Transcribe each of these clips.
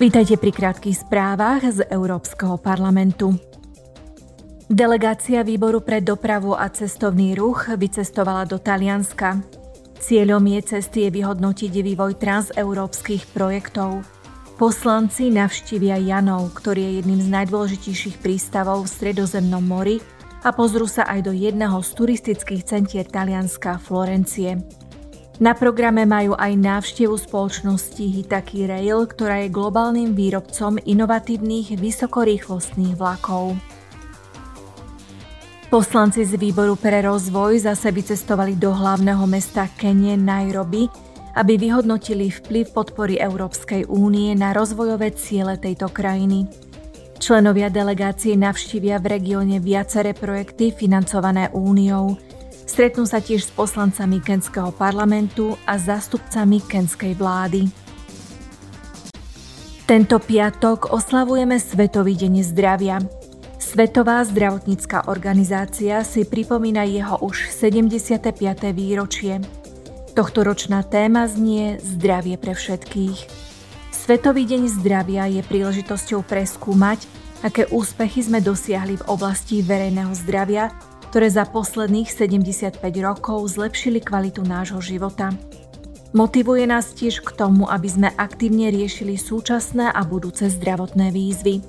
Vítajte pri krátkých správach z Európskeho parlamentu. Delegácia výboru pre dopravu a cestovný ruch vycestovala do Talianska. Cieľom je cesty je vyhodnotiť vývoj transeurópskych projektov. Poslanci navštívia Janov, ktorý je jedným z najdôležitejších prístavov v Stredozemnom mori a pozrú sa aj do jedného z turistických centier Talianska, Florencie. Na programe majú aj návštevu spoločnosti Hitachi Rail, ktorá je globálnym výrobcom inovatívnych vysokorýchlostných vlakov. Poslanci z výboru pre rozvoj zase vycestovali do hlavného mesta Kenie Nairobi, aby vyhodnotili vplyv podpory Európskej únie na rozvojové ciele tejto krajiny. Členovia delegácie navštívia v regióne viaceré projekty financované úniou – Stretnú sa tiež s poslancami Kenského parlamentu a zástupcami Kenskej vlády. Tento piatok oslavujeme Svetový deň zdravia. Svetová zdravotnícká organizácia si pripomína jeho už 75. výročie. Tohto ročná téma znie Zdravie pre všetkých. Svetový deň zdravia je príležitosťou preskúmať, aké úspechy sme dosiahli v oblasti verejného zdravia ktoré za posledných 75 rokov zlepšili kvalitu nášho života. Motivuje nás tiež k tomu, aby sme aktívne riešili súčasné a budúce zdravotné výzvy.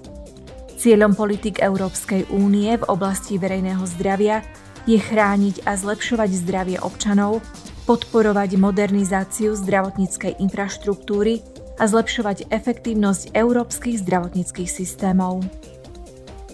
Cieľom politik Európskej únie v oblasti verejného zdravia je chrániť a zlepšovať zdravie občanov, podporovať modernizáciu zdravotníckej infraštruktúry a zlepšovať efektívnosť európskych zdravotníckých systémov.